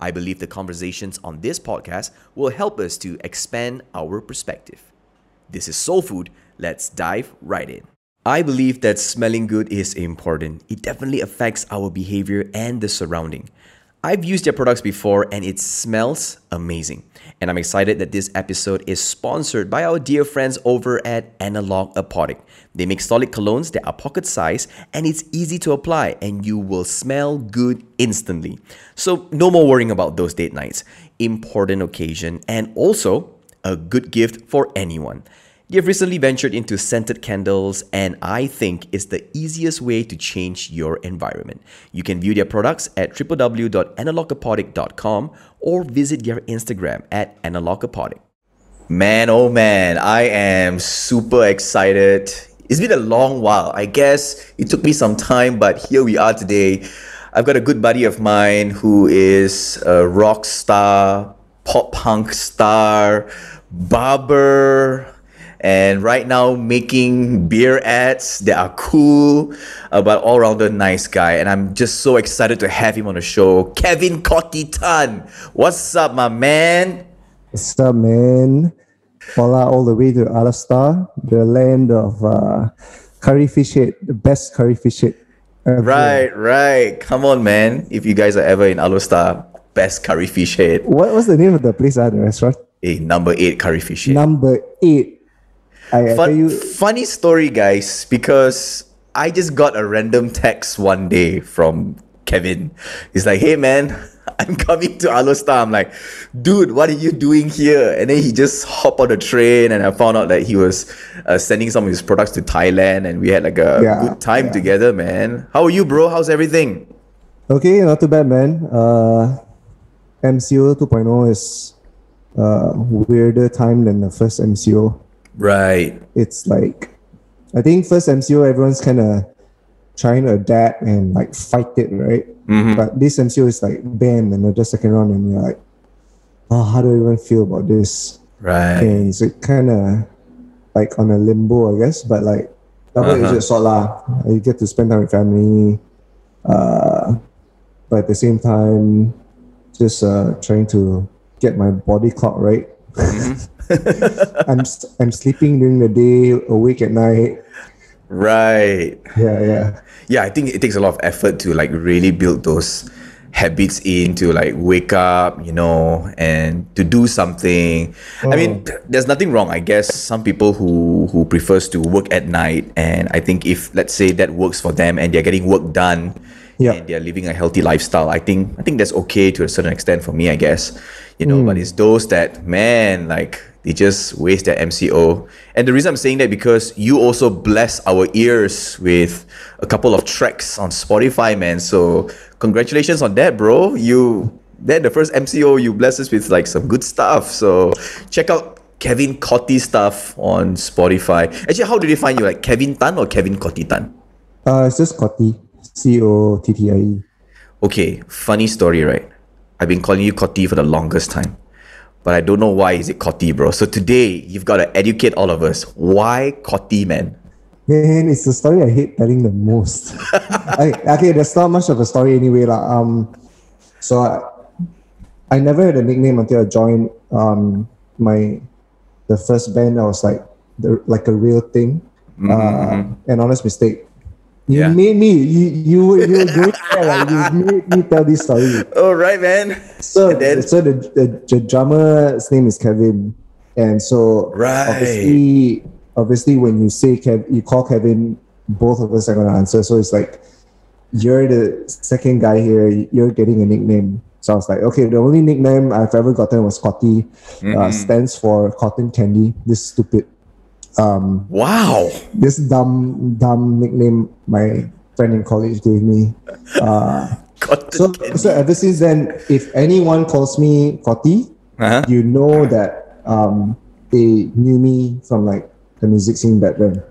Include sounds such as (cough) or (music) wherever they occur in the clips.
I believe the conversations on this podcast will help us to expand our perspective. This is Soul Food. Let's dive right in. I believe that smelling good is important. It definitely affects our behavior and the surrounding. I've used their products before and it smells amazing. And I'm excited that this episode is sponsored by our dear friends over at Analog Apodic. They make solid colognes that are pocket size and it's easy to apply and you will smell good instantly. So no more worrying about those date nights. Important occasion and also a good gift for anyone. You've recently ventured into scented candles, and I think it's the easiest way to change your environment. You can view their products at www.analogapodic.com or visit their Instagram at analogapodic. Man, oh man, I am super excited. It's been a long while. I guess it took me some time, but here we are today. I've got a good buddy of mine who is a rock star, pop punk star, barber, and right now making beer ads that are cool, uh, but all around a nice guy. And I'm just so excited to have him on the show. Kevin Cottie Tan. What's up, my man? What's up, man? Hola, all the way to Alor Star, the land of uh, curry fish head, the best curry fish head. ever. Right, right. Come on, man. If you guys are ever in Alor Star, best curry fish head. What was the name of the place? Uh, the restaurant? Hey, number eight curry fish head. Number eight. Fun, you, funny story, guys, because I just got a random text one day from Kevin. He's like, hey, man, (laughs) I'm coming to Alor Star. I'm like, dude, what are you doing here? And then he just hopped on the train, and I found out that he was uh, sending some of his products to Thailand, and we had like a Yeah, good time yeah. together, man. How are you, bro? How's everything? okay, not too bad, man. Uh, MCO 2.0 is uh, weirder time than the first MCO. Right. It's like, I think first MCO, everyone's kind of trying to adapt and like fight it, right? Mm-hmm. But this MCO is like bam, and the second round, and you're like, oh, how do I even feel about this? Right. And so it kind of like on a limbo, I guess. But like double Uh-huh. edged sword lah. You get to spend time with family, uh, but at the same time, just uh, trying to get my body clock right. Mm-hmm. I'm s- I'm sleeping during the day, awake at night. Right. Yeah, yeah. yeah i think it takes a lot of effort to like really build those habits in to like wake up you know and to do something i mean there's nothing wrong i guess some people who who prefers to work at night and i think if let's say that works for them and they're getting work done Yeah. and they're living a healthy lifestyle i think i think that's okay to a certain extent for me i guess. You know but it's those that man like they just waste their mco and the reason i'm saying that because you also bless our ears with a couple of tracks on spotify man. So congratulations on that bro. You that the first mco you bless us with like some good stuff. So check out kevin Cottie stuff on spotify. Actually how did they find you? Like kevin tan or kevin Cottie tan? Uh, it's just Cottie, C O T T I E. Okay, funny story, right? I've been calling you Cottie for the longest time. But I don't know why is it Cottie, bro. So today you've got to educate all of us. Why Cottie, man? Man, it's the story I hate telling the most. (laughs) I, okay, there's not much of a story anyway. lah. Um, so I, I never had a nickname until I joined um, my the first band. I was like the like a real thing. Uh, an honest mistake. You Yeah. made me. You you you were. Like, (laughs) you made me tell this story. All right, man. So, then- so the, the, the drummer's name is Kevin, and so Right. obviously, obviously, when you say Kev, you call Kevin, both of us are gonna answer. So it's like you're the second guy here. You're getting a nickname. So I was like, okay, the only nickname I've ever gotten was Cottie. Uh, stands for cotton candy. This stupid, um, Wow. this dumb, dumb nickname my friend in college gave me. Uh, so, so ever since then, if anyone calls me Cottie, Uh-huh. you know that um, they knew me from like the music scene back then.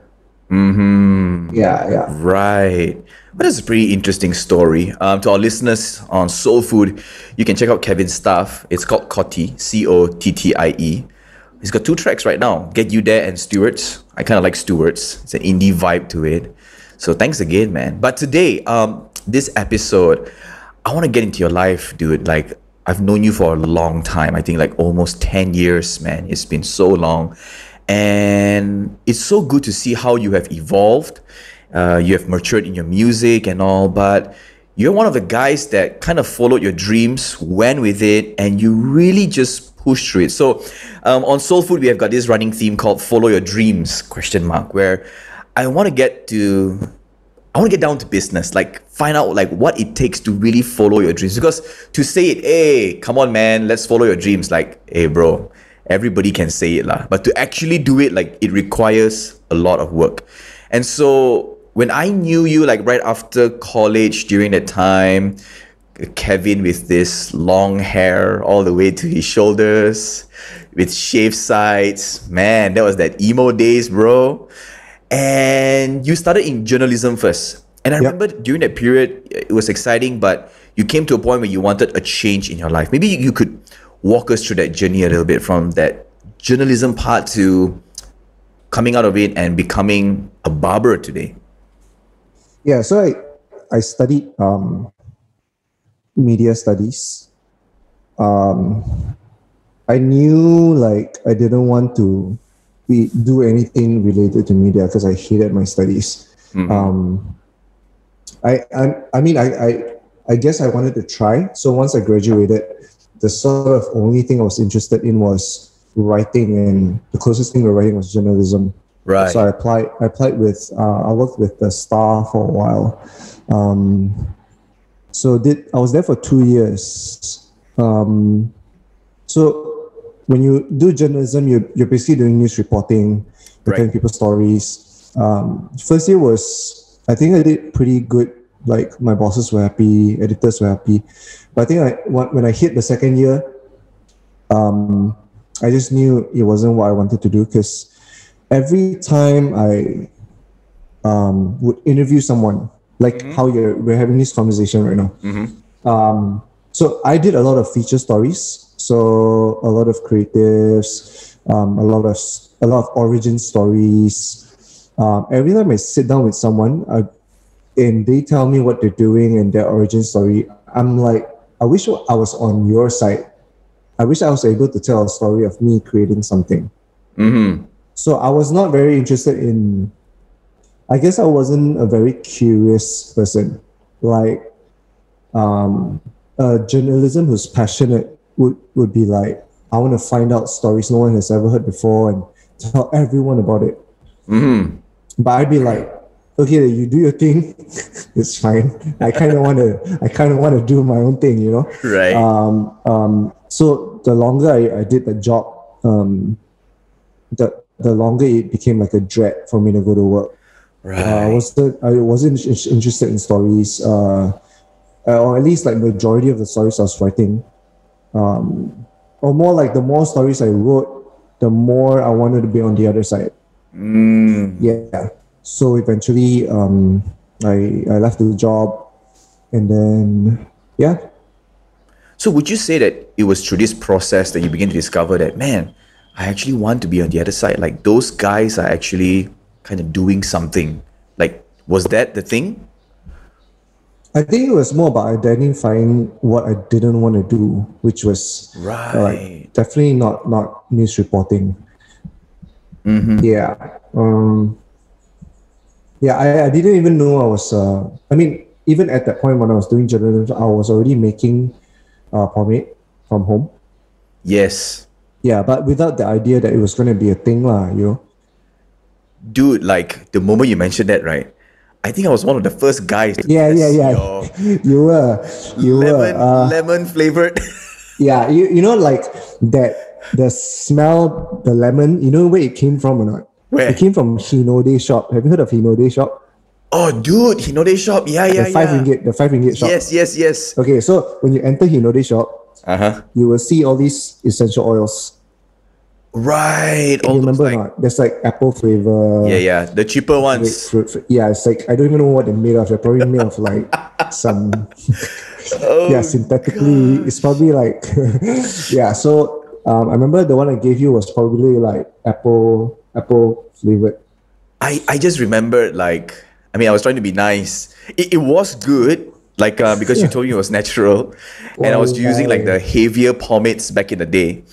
Mm-hmm. Yeah, yeah. Right. But that's a pretty interesting story. Um, to our listeners on Soul Food, you can check out Kevin's stuff. It's called Cottie, C O T T I E. He's got two tracks right now Get You There and Stewards. I kind of like Stewards, it's an indie vibe to it. So thanks again, man. But today, um, this episode, I want to get into your life, dude. Like, I've known you for a long time. I think like almost 10 years, man. It's been so long. And it's so good to see how you have evolved. Uh, you have matured in your music and all, but you're one of the guys that kind of followed your dreams, went with it, and you really just pushed through it. So um, on Soul Food, we have got this running theme called "Follow Your Dreams?" question mark, where I want to get to I want to get down to business, like find out like what it takes to really follow your dreams. Because to say it, hey, come on, man, let's follow your dreams. Like, hey, bro, everybody can say it lah. But to actually do it, like, it requires a lot of work. And so when I knew you, like right after college, during that time, Kevin with this long hair all the way to his shoulders, with shaved sides, man, that was that emo days, bro and you started in journalism first. And I Yep. remember during that period, it was exciting, but you came to a point where you wanted a change in your life. Maybe you could walk us through that journey a little bit from that journalism part to coming out of it and becoming a barber today. Yeah, so I, I studied um, media studies. Um, I knew like I didn't want to be, do anything related to media because I hated my studies. Um, I, I I mean I, I I guess I wanted to try. So once I graduated, the sort of only thing I was interested in was writing, and the closest thing to writing was journalism. Right. So I applied. I applied with. Uh, I worked with the Star for a while. Um, so did I was there for two years. Um, so when you do journalism, you you're basically doing news reporting, you're Right. telling people stories. Um, first year was I think I did pretty good. Like my bosses were happy, editors were happy. But I think I when when I hit the second year, um, I just knew it wasn't what I wanted to do because every time I um, would interview someone, like how you're we're having this conversation right now. Um, so I did a lot of feature stories, so a lot of creatives, um, a lot of a lot of origin stories. Um, every time I sit down with someone, I, and they tell me what they're doing and their origin story, I'm like, I wish I was on your side. I wish I was able to tell a story of me creating something. Mm-hmm. So I was not very interested in. I guess I wasn't a very curious person. Like, um, a journalism who's passionate would would be like, I want to find out stories no one has ever heard before and tell everyone about it. Mm-hmm. But I'd be like, okay, you do your thing, (laughs) it's fine. I kind of want to. I kind of want to do my own thing, you know. Right. Um, um, so the longer I, I did the job, um, the the longer it became like a dread for me to go to work. Uh, I wasn't I wasn't interested in stories, uh, uh, or at least like majority of the stories I was writing, um, or more like the more stories I wrote, the more I wanted to be on the other side. Mm. Yeah. So eventually, um, I I left the job, and then yeah, So would you say that it was through this process that you begin to discover that, man, I actually want to be on the other side? Like those guys are actually kind of doing something. Like, was that the thing? I think it was more about identifying what I didn't want to do, which was Right. like definitely not not news reporting. Mm-hmm. Yeah. Um, yeah, I, I didn't even know I was. Uh, I mean, even at that point when I was doing journalism, I was already making uh, pomade from home. Yes. Yeah, but without the idea that it was going to be a thing, lah. You know. Dude, like the moment you mentioned that, right? I think I was one of the first guys to Yeah, yeah, yeah. (laughs) you were, you were. lemon, Uh, lemon flavored. (laughs) yeah, you you know like that. The smell, the lemon. You know where it came from or not? Where? It came from Hinode shop. Have you heard of Hinode shop? oh, dude, Hinode shop. Yeah, yeah, the five yeah. ringgit, the five ringgit shop. Yes, yes, yes. Okay, so when you enter Hinode shop, Uh huh. you will see all these essential oils. Right. All those, remember like, not? There's like apple flavor. yeah, yeah. The cheaper ones. grapefruit fl- Yeah, it's like I don't even know what they're made of. They're probably made of like (laughs) some Oh, yeah synthetically. It's probably like (laughs) yeah. So um, I remember the one I gave you was probably like apple apple flavored. I, I just remembered like I mean I was trying to be nice. It, it was good, like uh, because you (laughs) told me it was natural, and I was Oh, using like the heavier pomades back in the day.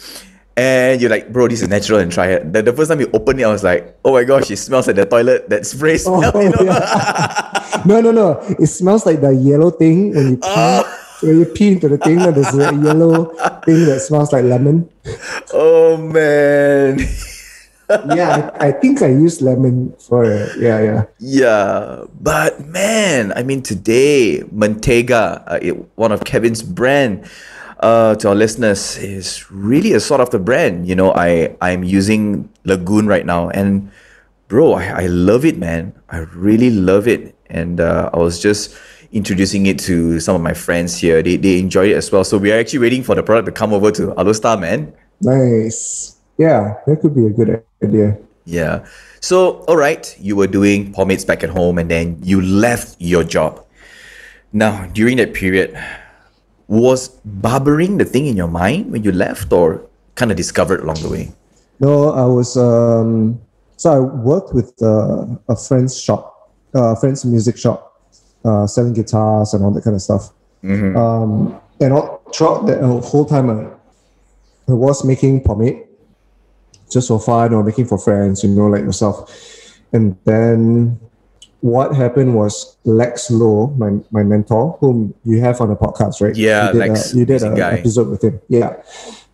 And you're like, bro, this is natural and try it. The, the first time you opened it, I was like, oh my gosh, it smells like the toilet that spray smell. (laughs) Oh, you know? yeah. no, no, no. It smells like the yellow thing when you ah. pee. Oh. When you pee into the thing, and there's a yellow thing that smells like lemon. oh man. (laughs) Yeah, I, I think I used lemon for it. Yeah, yeah. Yeah, but man, I mean, today Mentega, uh, it, one of Kevin's brand, uh, to our listeners, is really a sort of the brand. You know, I I'm using Lagoon right now, and bro, I, I love it, man. I really love it, and uh, I was just introducing it to some of my friends here. They they enjoy it as well. So we are actually waiting for the product to come over to Alor Star, man. Nice. Yeah, that could be a good idea. Yeah. So, all right, you were doing pomades back at home and then you left your job. Now, during that period, was barbering the thing in your mind when you left or kind of discovered along the way? No, I was um so I worked with uh, a friend's shop, uh, a friend's music shop, uh, selling guitars and all that kind of stuff. Um, and all, throughout that uh, whole time, I, I was making pomade just for fun or making for friends, you know, like yourself. And then what happened was Lex Lowe, my, my mentor, whom you have on the podcast, right? Yeah, you did, Lex, a, you did an episode with him. Yeah.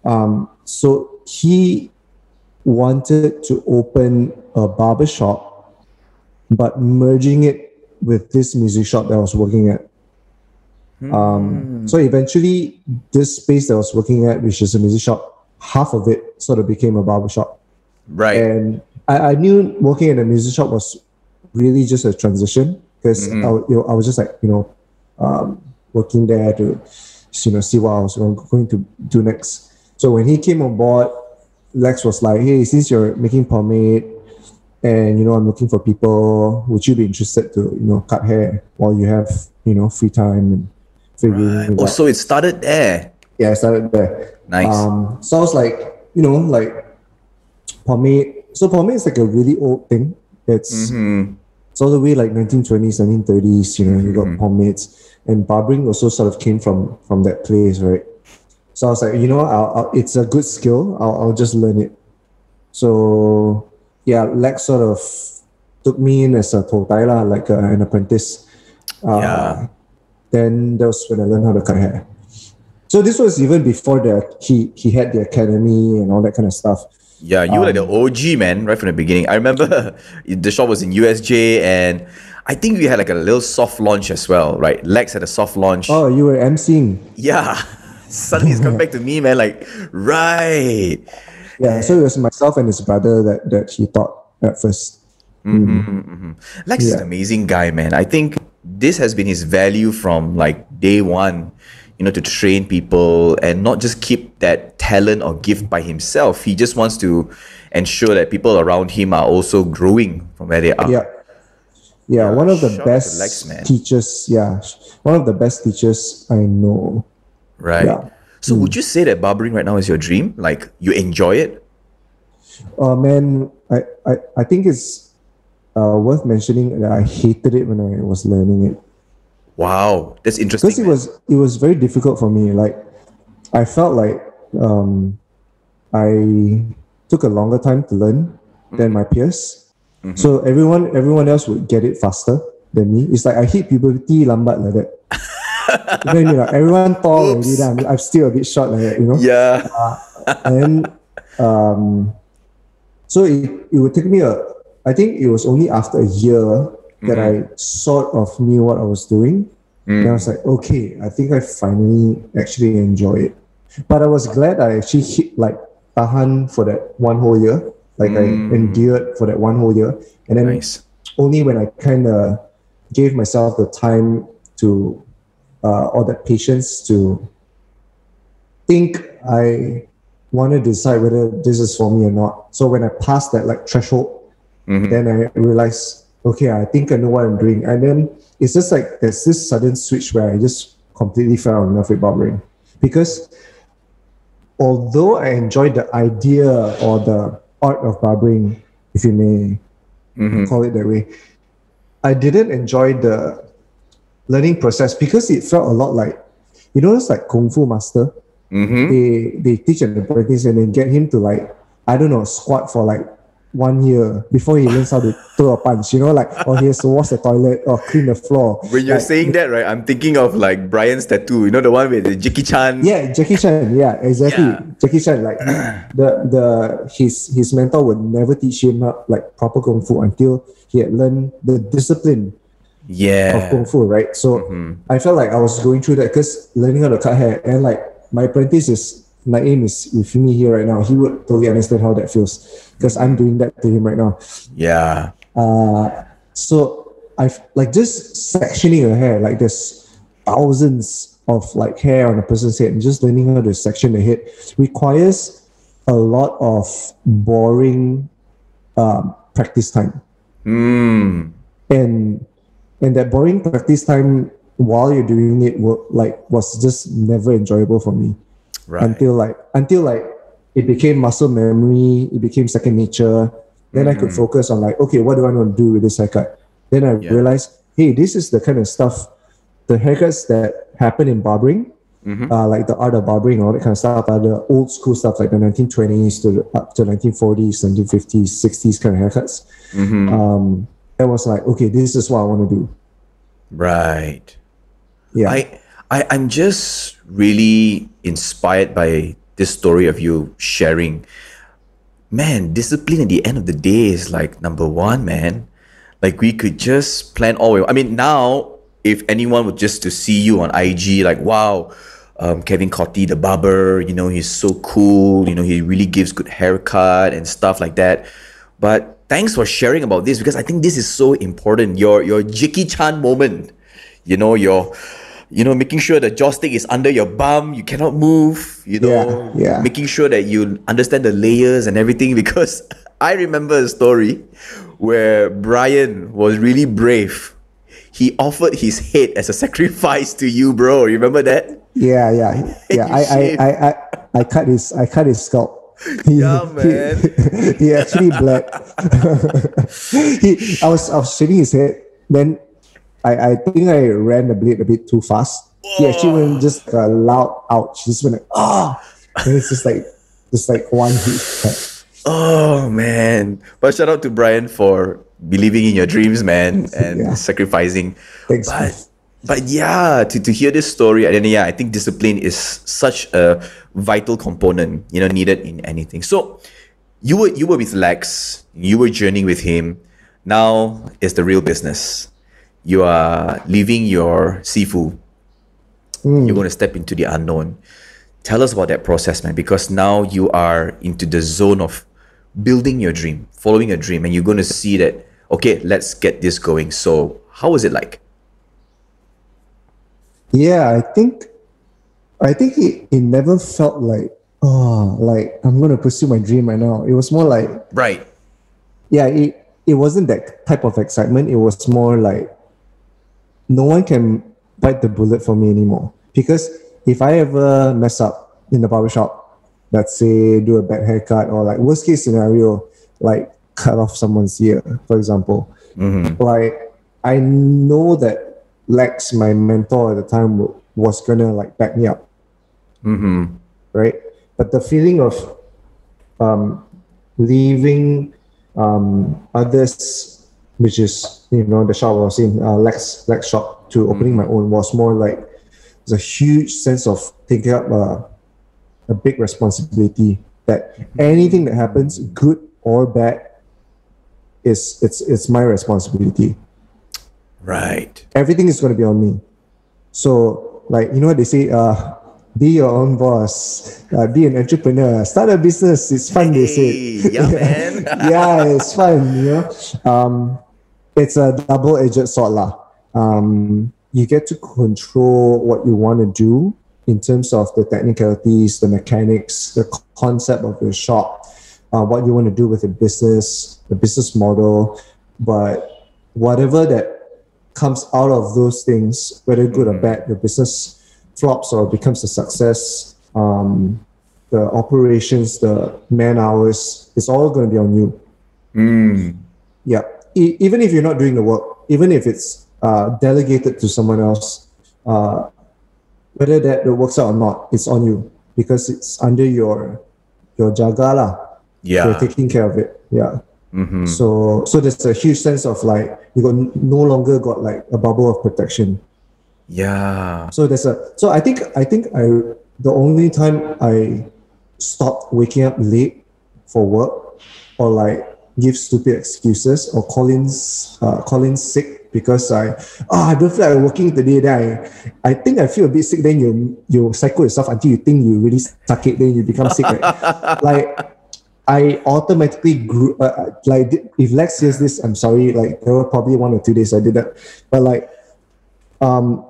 Um, so he wanted to open a barber shop, but merging it with this music shop that I was working at. Hmm. Um, so eventually, this space that I was working at, which is a music shop, half of it sort of became a barber shop. Right. And I, I knew working in a music shop was really just a transition because Mm-hmm. I, you know, I was just like, you know, um, working there to, you know, see what I was going to do next. So when he came on board, Lex was like, hey, since you're making pomade and, you know, I'm looking for people, would you be interested to, you know, cut hair while you have, you know, free time and figuring it oh, so it started there. Yeah, I started there. Nice. Um, so I was like, you know, like pomade. So pomade is like a really old thing. It's Mhm. it's all the way like 1920s, 1930s. You know, you Mm-hmm. got pomades, and barbering also sort of came from from that place, right? So I was like, you know, I'll, I'll, it's a good skill. I'll, I'll just learn it. So yeah, Lex sort of took me in as a totai like uh, an apprentice. Uh, Yeah. Then that was when I learned how to cut hair. So this was even before the he he had the academy and all that kind of stuff. Yeah, you were like the Um, OG man right from the beginning. I remember (laughs) the shop was in USJ and I think we had like a little soft launch as well, right? Lex had a soft launch. Oh, you were emceeing. Yeah. (laughs) Suddenly it's coming back to me, man. Like, right. Yeah, so it was myself and his brother that that he taught at first. Mm-hmm, mm. mm-hmm, mm-hmm. Lex is an amazing guy, man. I think this has been his value from like day one, you know, to train people and not just keep that talent or gift by himself. He just wants to ensure that people around him are also growing from where they are. Yeah. Yeah, one of the best Lex, man. teachers. Yeah, one of the best teachers I know. Right. Yeah. So would you say that barbering right now is your dream? Like you enjoy it? Oh man, I, I, I think it's uh, worth mentioning that I hated it when I was learning it Wow, that's interesting. because it man. was it was very difficult for me. Like I felt like um, I took a longer time to learn than my peers. So everyone everyone else would get it faster than me. It's like I hit puberty lambat like that. (laughs) you know I mean? Like everyone tall already, I'm, I'm still a bit short like that, you know. Yeah. and um, so it, it would take me a i think it was only after a year that i mm-hmm. sort of knew what i was doing. And i was like mm. okay i think i finally actually enjoy it. But i was glad i actually hit like tahan for that one whole year. Like i mm. endured for that one whole year. And then Nice. only when i kind of gave myself the time to uh, or that patience to think I want to decide whether this is for me or not. So when I passed that like threshold, mm-hmm. then I realized, okay, I think I know what I'm doing. And then it's just like there's this sudden switch where I just completely fell in love with barbering. Because although I enjoyed the idea or the art of barbering, if you may mm-hmm. call it that way, I didn't enjoy the learning process because it felt a lot like, you know, it's like Kung Fu Master. Mm-hmm. They they teach an apprentice and then get him to like, I don't know, squat for like one year before he learns how to throw a punch, you know, like, or he has to wash the toilet or clean the floor. When you're Like, saying that, right, I'm thinking of like Brian's tattoo. You know the one with the Jackie Chan. Yeah, Jackie Chan. Yeah, exactly. Yeah. Jackie Chan. Like (clears throat) the the his his mentor would never teach him uh, like proper kung fu until he had learned the discipline Yeah. of kung fu, right? So I felt like I was going through that because learning how to cut hair and like my apprentice is my aim is with me here right now. He would totally understand how that feels because I'm doing that to him right now. Yeah. Uh, so I've like just sectioning a hair, like there's thousands of like hair on a person's head, and just learning how to section the head requires a lot of boring um, practice time, Mm. and and that boring practice time while you're doing it like was just never enjoyable for me Right. until like until like it became muscle memory, it became second nature. Then I could focus on like, okay, what do I want to do with this haircut? Then I Yeah. realized, hey, this is the kind of stuff, the haircuts that happen in barbering, uh, like the art of barbering, all that kind of stuff, are the old school stuff, like the 1920s to the, up to 1940s, 1950s, 60s kind of haircuts. Um, I was like, okay, this is what I want to do. Right. Yeah. I, I I'm just really inspired by this story of you sharing. Man, discipline at the end of the day is like number one, man. Like we could just plan all. I mean, now if anyone would just to see you on IG, like wow, um, Kevin Cottie, the barber, you know, he's so cool. You know, he really gives good haircut and stuff like that. But thanks for sharing about this because I think this is so important. Your your Jackie Chan moment, you know, your you know, making sure the joystick is under your bum, you cannot move, you know, Yeah, yeah. making sure that you understand the layers and everything because (laughs) I remember a story where Brian was really brave. He offered his head as a (laughs) sacrifice to you, bro. Remember that? Yeah, yeah, (laughs) yeah. I, I. I, I, I cut his, I cut his scalp. He, Yeah, man. He, he actually bled. he, I was, I was shaving his head. Then, I, I think I ran the blade a bit too fast. He actually went just like a loud ouch. Just went like, ah, and it's just like, just like one cut. Oh man. But shout out to Brian for believing in your dreams, man, (laughs) and Yeah. sacrificing. Thanks, man. But but yeah, to, to hear this story, and then yeah, I think discipline is such a vital component, you know, needed in anything. So you were you were with Lex, you were journeying with him. Now it's the real business. You are leaving your Sifu. You're going to step into the unknown. Tell us about that process, man, because now you are into the zone of building your dream, following a dream, and you're going to see that, okay, let's get this going. So, how was it like? Yeah, I think, I think it, it never felt like, oh, like I'm gonna pursue my dream right now. It was more like, Right. yeah, it, it wasn't that type of excitement. It was more like no one can bite the bullet for me anymore. Because if I ever mess up in the barbershop, let's say do a bad haircut or like worst case scenario, like cut off someone's ear, for example, like I know that Lex, my mentor at the time, was gonna like back me up Mm-hmm. right? But the feeling of um, leaving um, others, which is you know the shop I was in, uh, Lex Lex shop, to opening my own was more like there's a huge sense of taking up a, a big responsibility. That anything that happens, good or bad, is it's it's my responsibility Right. everything is going to be on me. So, like, you know what they say, uh, be your own boss, uh, be an entrepreneur, start a business. It's fun, they say. Hey, yeah, man. (laughs) yeah, it's fun, you know. (laughs) Um, it's a double edged sword. lah. Um, you get to control what you want to do in terms of the technicalities, the mechanics, the concept of your shop, uh, what you want to do with the business, the business model. But whatever that comes out of those things, whether good or bad, the business flops or becomes a success. Um, the operations, the man hours, it's all going to be on you. Mm. Yeah. E- even if you're not doing the work, even if it's uh, delegated to someone else, uh, whether that that works out or not, it's on you because it's under your your jagala. Yeah, You're taking care of it. Yeah. Mhm. So so there's a huge sense of like you got no longer got like a bubble of protection. Yeah. So there's a so I think I think I the only time I stopped waking up late for work or like give stupid excuses or calling uh, call in sick because I oh I don't feel like working today. Then I, I think I feel a bit sick. Then you you cycle yourself until you think you really suck it. Then you become sick. Right? (laughs) like I automatically grew uh, uh, like if Lex hears this, I'm sorry. Like there were probably one or two days I did that, but like um,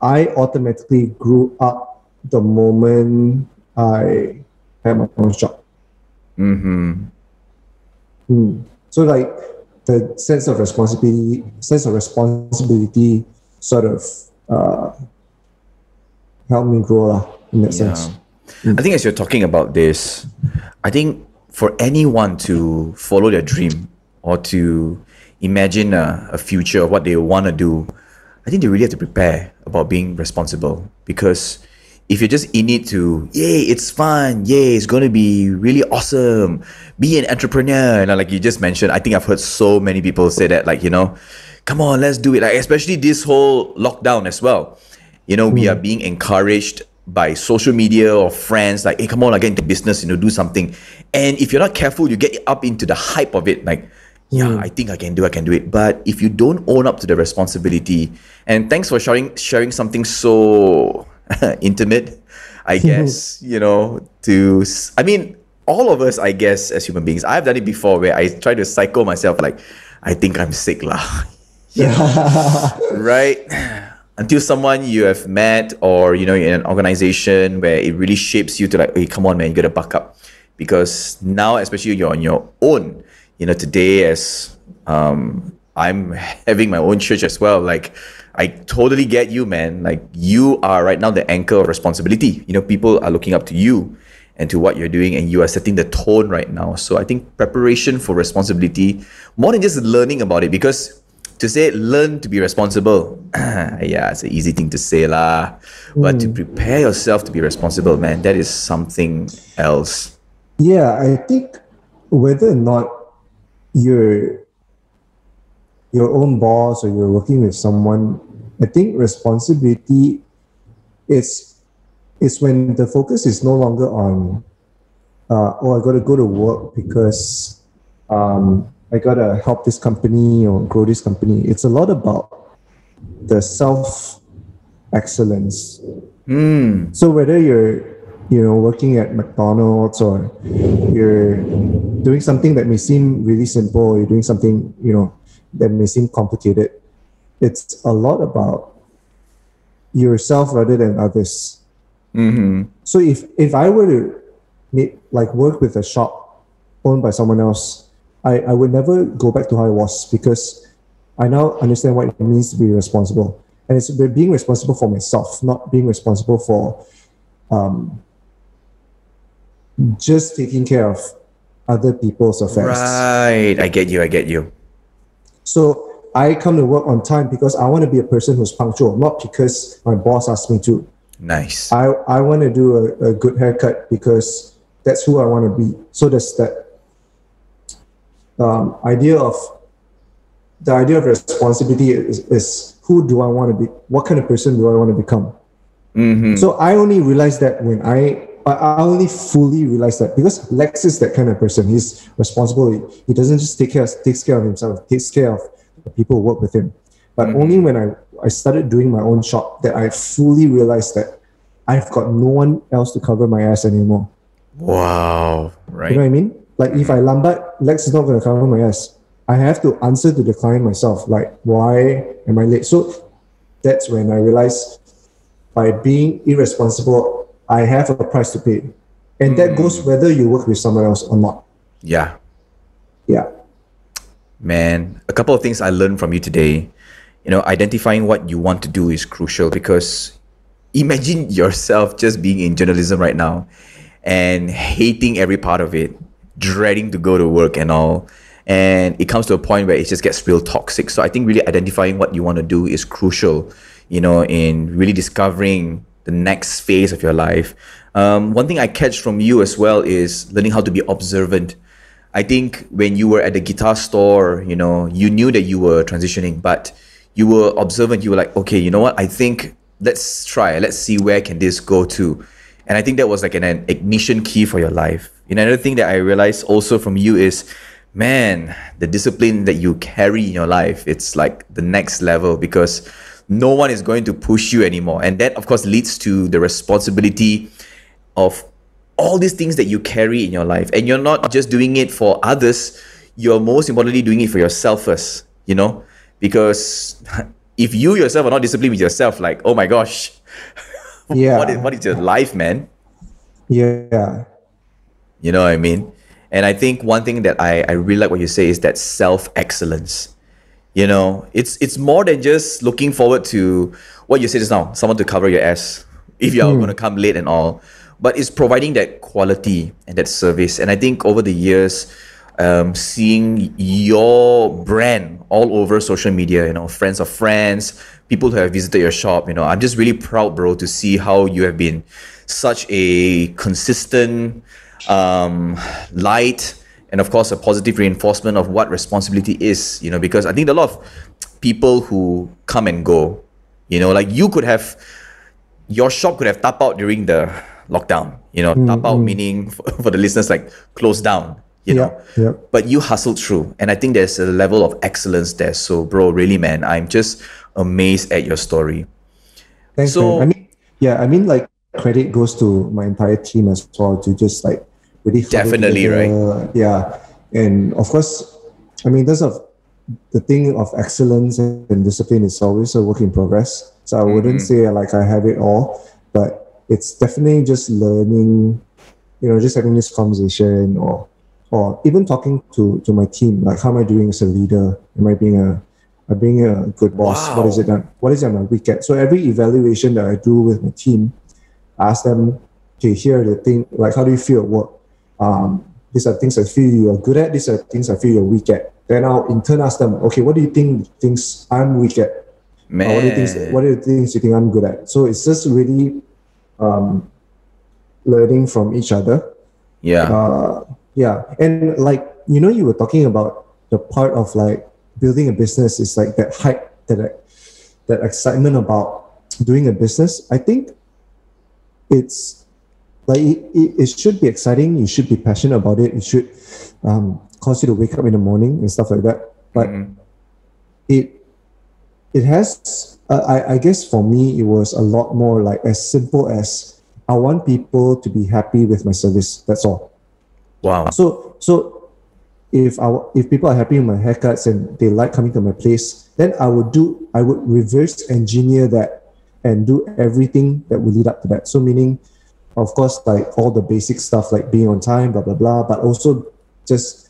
I automatically grew up the moment I had my own shop. Mm-hmm. Hmm. So like the sense of responsibility, sense of responsibility, sort of uh, helped me grow lah in that sense. I think as you're talking about this, I think for anyone to follow their dream or to imagine a, a future of what they want to do, I think they really have to prepare about being responsible because if you're just in it to, yay, it's fun, yay, it's going to be really awesome, be an entrepreneur, you know, like you just mentioned, I think I've heard so many people say that, like, you know, come on, let's do it. Like, especially this whole lockdown as well. You know, we hmm. are being encouraged by social media or friends, like, hey, come on, like, get into business, you know, do something. And if you're not careful, you get up into the hype of it, like, yeah, hmm. I think I can do, I can do it. But if you don't own up to the responsibility, and thanks for sharing sharing something so (laughs) intimate, I (laughs) guess, you know, to I mean, all of us, I guess, as human beings, I've done it before where I try to psycho myself like, I think I'm sick lah. (laughs) Yeah. right? Until someone you have met or you know in an organization where it really shapes you to like, hey, come on, man, you gotta buck up. Because now, especially you're on your own, you know, today as um I'm having my own church as well, like I totally get you, man. Like you are right now the anchor of responsibility. You know, people are looking up to you and to what you're doing, and you are setting the tone right now. So I think preparation for responsibility, more than just learning about it, because to say learn to be responsible, (clears throat) yeah, it's an easy thing to say lah. But to hmm. prepare yourself to be responsible, man, that is something else. Yeah, I think whether or not you're your own boss or you're working with someone, I think responsibility is is when the focus is no longer on uh, oh I gotta go to work because um, I gotta help this company or grow this company. It's a lot about the self excellence. So whether you're you know working at McDonald's or you're doing something that may seem really simple, or you're doing something you know that may seem complicated, it's a lot about yourself rather than others. So if if I were to make, like work with a shop owned by someone else, I, I would never go back to how I was because I now understand what it means to be responsible. And it's being responsible for myself, not being responsible for um, just taking care of other people's affairs. Right. I get you. I get you. So I come to work on time because I want to be a person who's punctual, not because my boss asked me to. Nice. I, I want to do a, a good haircut because that's who I want to be. So there's that um, idea of the idea of responsibility is, is who do I want to be? What kind of person do I want to become? So I only realized that when I I I only fully realized that because Lex is that kind of person. He's responsible. He, he doesn't just take care of, takes care of himself. Takes care of the people who work with him. But mm-hmm. only when I I started doing my own shop that I fully realized that I've got no one else to cover my ass anymore. Wow. Right. You know what I mean? Like if I lambat, Lex is not going to cover my ass. I have to answer to the client myself. Like, why am I late? So that's when I realized by being irresponsible, I have a price to pay. And that goes hmm. whether you work with someone else or not. Yeah. Yeah. Man, a couple of things I learned from you today. You know, identifying what you want to do is crucial because imagine yourself just being in journalism right now and hating every part of it, dreading to go to work and all. And it comes to a point where it just gets real toxic. So I think really identifying what you want to do is crucial, you know, in really discovering the next phase of your life. Um, one thing I catch from you as well is learning how to be observant. I think when you were at the guitar store, you know, you knew that you were transitioning, but you were observant. You were like, okay, you know what? I think let's try. Let's see where can this go to. And I think that was like an, an ignition key for your life. And another thing that I realized also from you is, man, the discipline that you carry in your life, it's like the next level because no one is going to push you anymore. And that, of course, leads to the responsibility of all these things that you carry in your life. And you're not just doing it for others, you're most importantly doing it for yourself first, you know? Because (laughs) if you yourself are not disciplined with yourself, like, oh my gosh, (laughs) Yeah. what, is, what is your life, man? Yeah. You know what I mean? And I think one thing that I, I really like what you say is that self excellence. You know, it's it's more than just looking forward to what you said just now, someone to cover your ass if you're going to come late and all. But it's providing that quality and that service. And I think over the years, um, seeing your brand all over social media, you know, friends of friends, people who have visited your shop, you know, I'm just really proud, bro, to see how you have been such a consistent um, light and of course a positive reinforcement of what responsibility is you know because i think a lot of people who come and go you know like you could have your shop could have tap out during the lockdown you know tap out mm-hmm. meaning for, (laughs) for the listeners like close down you know Yeah, yeah. but you hustled through and i think there's a level of excellence there so bro really man i'm just amazed at your story Thanks, So- man. I mean, yeah, I mean, like credit goes to my entire team as well to just like really Definitely, together. Yeah, and of course, I mean, there's of the thing of excellence and discipline is always a work in progress. So I wouldn't mm-hmm. say like I have it all, but it's definitely just learning. You know, just having this conversation or or even talking to to my team, like how am I doing as a leader? Am I being a am being a good boss? What is it that what is it my weak at? So every evaluation that I do with my team, I ask them to hear the thing like how do you feel at work? Um, these are things I feel you are good at. These are things I feel you're weak at. Then I'll in turn ask them, okay, what do you think things I'm weak at? man Or what do you think? What are the things you think I'm good at? So it's just really um, learning from each other. yeah Uh, yeah, and like you know, you were talking about the part of like building a business is like that hype, that that excitement about doing a business. I think it's like it, it, it should be exciting. You should be passionate about it. It should um, cause you to wake up in the morning and stuff like that. But it it has uh, I, I guess for me it was a lot more like as simple as i want people to be happy with my service that's all wow so so if I, if people are happy with my haircuts and they like coming to my place then i would do i would reverse engineer that and do everything that would lead up to that so meaning of course like all the basic stuff like being on time blah blah blah but also just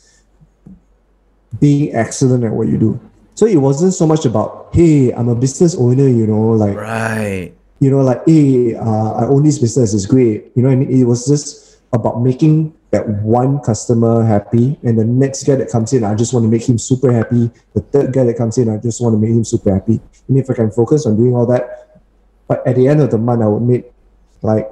being excellent at what you do so it wasn't so much about hey i'm a business owner you know like right you know, like, hey, uh, I own this business, it's great. You know I mean? It was just about making that one customer happy. And the next guy that comes in, I just want to make him super happy. The third guy that comes in, I just want to make him super happy. And if I can focus on doing all that, but at the end of the month, I would make like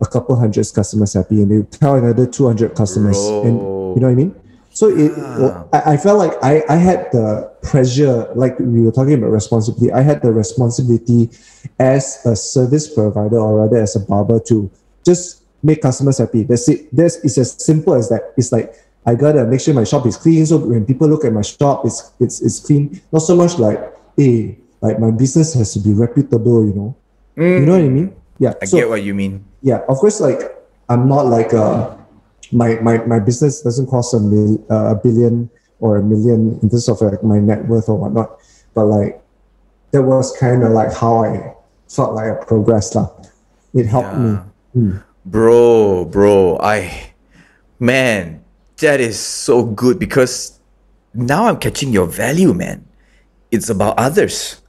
a couple hundred customers happy and they tell another 200 customers. And you know what I mean? So it, ah. I, I felt like I, I had the pressure, like we were talking about responsibility. I had the responsibility as a service provider, or rather as a barber, to just make customers happy. That's it. That's it's as simple as that. It's like I gotta make sure my shop is clean. So when people look at my shop, it's it's it's clean. Not so much like, hey, like my business has to be reputable. You know, you know what I mean? Yeah. i so, get what you mean yeah of course like i'm not like uh my my, my business doesn't cost a mil, uh, a billion or a million in terms of like my net worth or whatnot but like that was kind of like how i felt like a progress lah. It helped me. Bro, bro, I, man, that is so good because now I'm catching your value, man. It's about others.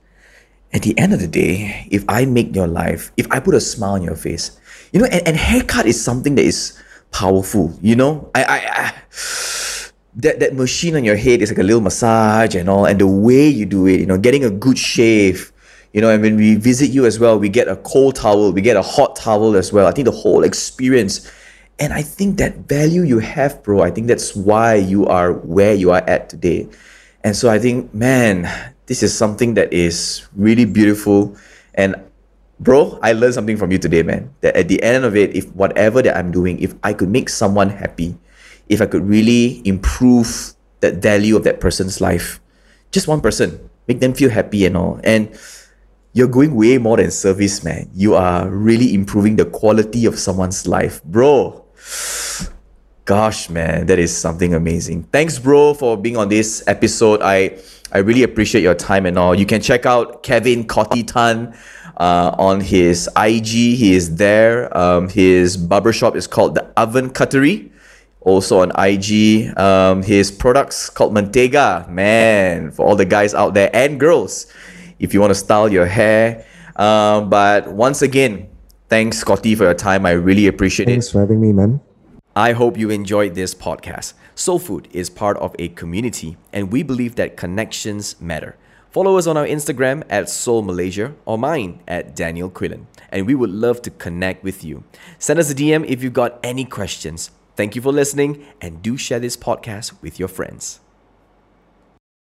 At the end of the day, if I make your life, if I put a smile on your face, you know, and, and haircut is something that is powerful, you know? I, I, I (sighs) that, that machine on your head is like a little massage and all, and the way you do it, you know, getting a good shave, you know, and when we visit you as well, we get a cold towel, we get a hot towel as well. I think the whole experience. And I think that value you have, bro, I think that's why you are where you are at today. And so I think, man, this is something that is really beautiful. And bro, I learned something from you today, man. That at the end of it, if whatever that I'm doing, if I could make someone happy, if I could really improve that value of that person's life, just one person, make them feel happy and all. And you're going way more than service, man. You are really improving the quality of someone's life, bro. Gosh, man, that is something amazing. Thanks, bro, for being on this episode. I I really appreciate your time and all. You can check out Kevin Cottie Tan uh, on his IG. He is there. Um, his barbershop is called the Oven Cuttery. Also on IG. Um, his products called Mantega. Man, for all the guys out there and girls if you want to style your hair. Um, but once again, thanks, Scotty, for your time. I really appreciate Thanks it. Thanks for having me, man. I hope you enjoyed this podcast. Soul Food is part of a community, and we believe that connections matter. Follow us on our Instagram at Soul Malaysia or mine at Daniel Quillen, and we would love to connect with you. Send us a DM if you've got any questions. Thank you for listening, and do share this podcast with your friends.